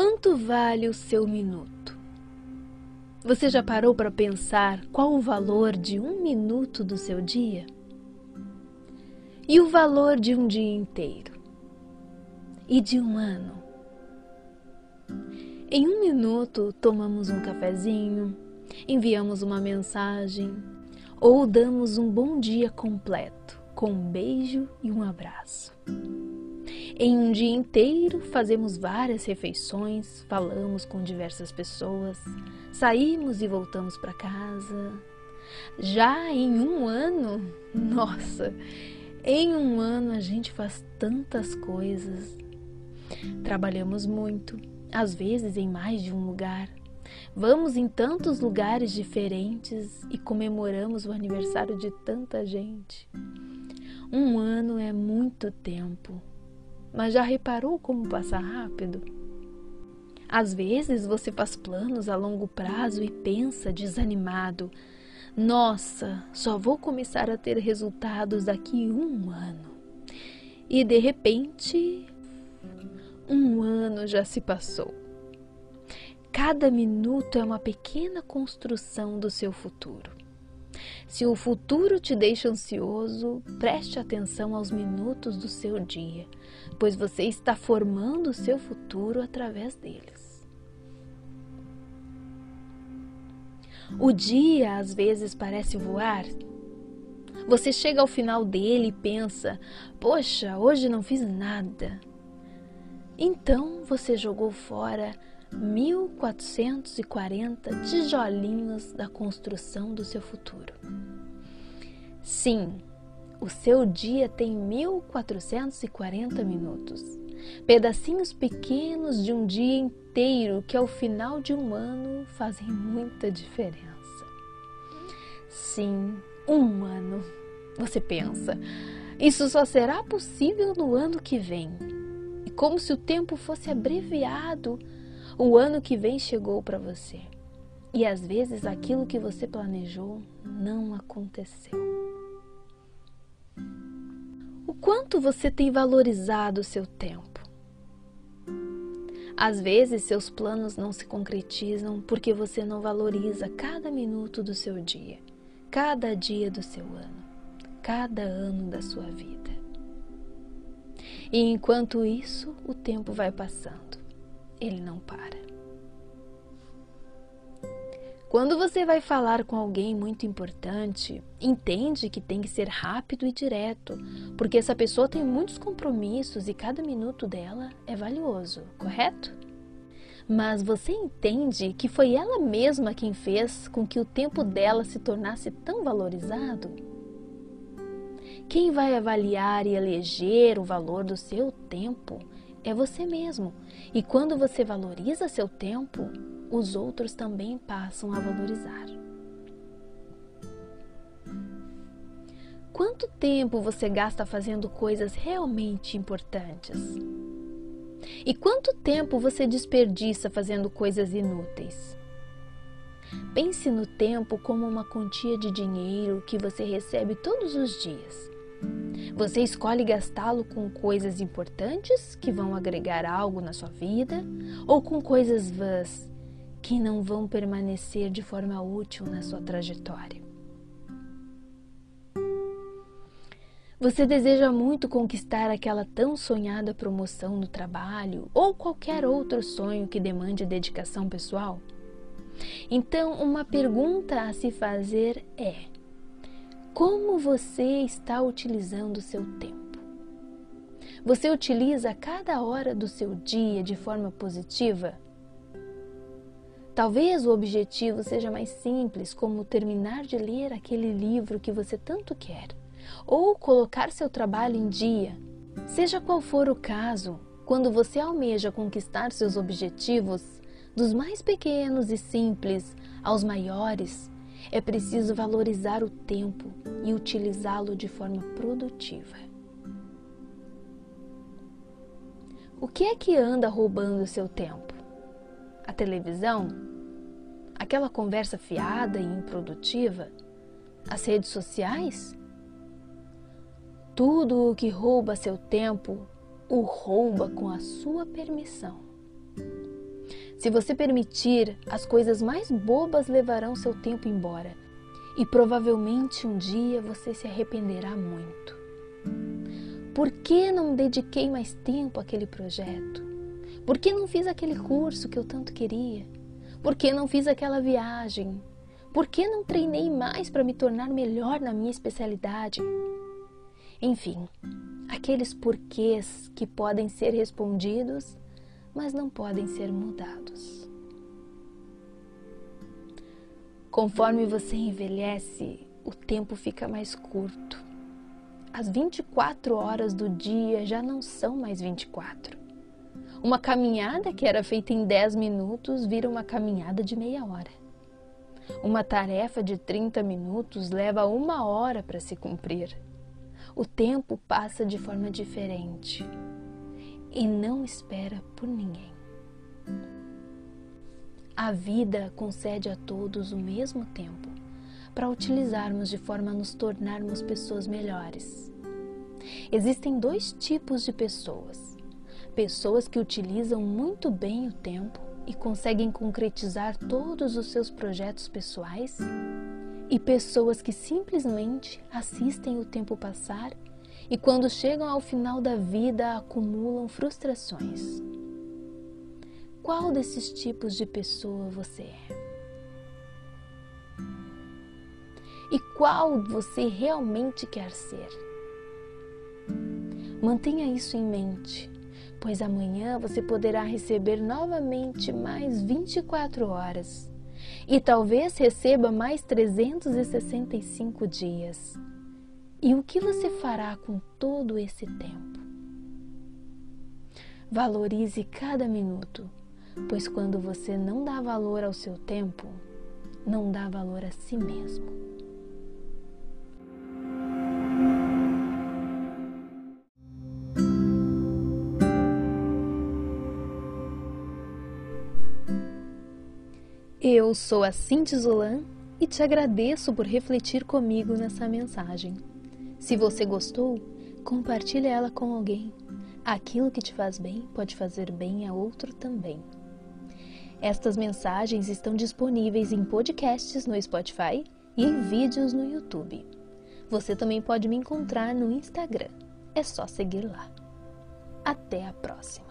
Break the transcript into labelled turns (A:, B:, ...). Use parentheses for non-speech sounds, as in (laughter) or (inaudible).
A: Quanto vale o seu minuto? Você já parou para pensar qual o valor de um minuto do seu dia? E o valor de um dia inteiro? E de um ano? Em um minuto, tomamos um cafezinho, enviamos uma mensagem ou damos um bom dia completo com um beijo e um abraço. Em um dia inteiro, fazemos várias refeições, falamos com diversas pessoas, saímos e voltamos para casa. Já em um ano, (laughs) nossa, em um ano a gente faz tantas coisas. Trabalhamos muito, às vezes em mais de um lugar. Vamos em tantos lugares diferentes e comemoramos o aniversário de tanta gente. Um ano é muito tempo mas já reparou como passa rápido? Às vezes você faz planos a longo prazo e pensa desanimado: nossa, só vou começar a ter resultados daqui um ano. E de repente, um ano já se passou. Cada minuto é uma pequena construção do seu futuro. Se o futuro te deixa ansioso, preste atenção aos minutos do seu dia, pois você está formando o seu futuro através deles. O dia às vezes parece voar. Você chega ao final dele e pensa: Poxa, hoje não fiz nada. Então você jogou fora 1440 tijolinhos da construção do seu futuro. Sim, o seu dia tem 1440 minutos, pedacinhos pequenos de um dia inteiro que ao final de um ano fazem muita diferença. Sim, um ano. Você pensa, isso só será possível no ano que vem. E como se o tempo fosse abreviado o ano que vem chegou para você e às vezes aquilo que você planejou não aconteceu. O quanto você tem valorizado o seu tempo? Às vezes seus planos não se concretizam porque você não valoriza cada minuto do seu dia, cada dia do seu ano, cada ano da sua vida. E enquanto isso, o tempo vai passando ele não para. Quando você vai falar com alguém muito importante, entende que tem que ser rápido e direto, porque essa pessoa tem muitos compromissos e cada minuto dela é valioso, correto? Mas você entende que foi ela mesma quem fez com que o tempo dela se tornasse tão valorizado? Quem vai avaliar e eleger o valor do seu tempo é você mesmo. E quando você valoriza seu tempo, os outros também passam a valorizar. Quanto tempo você gasta fazendo coisas realmente importantes? E quanto tempo você desperdiça fazendo coisas inúteis? Pense no tempo como uma quantia de dinheiro que você recebe todos os dias você escolhe gastá-lo com coisas importantes que vão agregar algo na sua vida ou com coisas vãs que não vão permanecer de forma útil na sua trajetória. Você deseja muito conquistar aquela tão sonhada promoção no trabalho ou qualquer outro sonho que demande dedicação pessoal? Então, uma pergunta a se fazer é: como você está utilizando o seu tempo? Você utiliza cada hora do seu dia de forma positiva? Talvez o objetivo seja mais simples, como terminar de ler aquele livro que você tanto quer, ou colocar seu trabalho em dia. Seja qual for o caso, quando você almeja conquistar seus objetivos, dos mais pequenos e simples aos maiores, é preciso valorizar o tempo e utilizá-lo de forma produtiva. O que é que anda roubando o seu tempo? A televisão? Aquela conversa fiada e improdutiva? As redes sociais? Tudo o que rouba seu tempo o rouba com a sua permissão. Se você permitir, as coisas mais bobas levarão seu tempo embora e provavelmente um dia você se arrependerá muito. Por que não dediquei mais tempo àquele projeto? Por que não fiz aquele curso que eu tanto queria? Por que não fiz aquela viagem? Por que não treinei mais para me tornar melhor na minha especialidade? Enfim, aqueles porquês que podem ser respondidos, mas não podem ser mudados. Conforme você envelhece, o tempo fica mais curto as 24 horas do dia já não são mais 24. Uma caminhada que era feita em 10 minutos vira uma caminhada de meia hora. Uma tarefa de 30 minutos leva uma hora para se cumprir. O tempo passa de forma diferente e não espera por ninguém. A vida concede a todos o mesmo tempo para utilizarmos de forma a nos tornarmos pessoas melhores. Existem dois tipos de pessoas: pessoas que utilizam muito bem o tempo e conseguem concretizar todos os seus projetos pessoais, e pessoas que simplesmente assistem o tempo passar e, quando chegam ao final da vida, acumulam frustrações. Qual desses tipos de pessoa você é? e qual você realmente quer ser. Mantenha isso em mente, pois amanhã você poderá receber novamente mais 24 horas e talvez receba mais 365 dias. E o que você fará com todo esse tempo? Valorize cada minuto, pois quando você não dá valor ao seu tempo, não dá valor a si mesmo. Eu sou a Cinti Zolan e te agradeço por refletir comigo nessa mensagem. Se você gostou, compartilhe ela com alguém. Aquilo que te faz bem pode fazer bem a outro também. Estas mensagens estão disponíveis em podcasts no Spotify e em vídeos no YouTube. Você também pode me encontrar no Instagram. É só seguir lá. Até a próxima!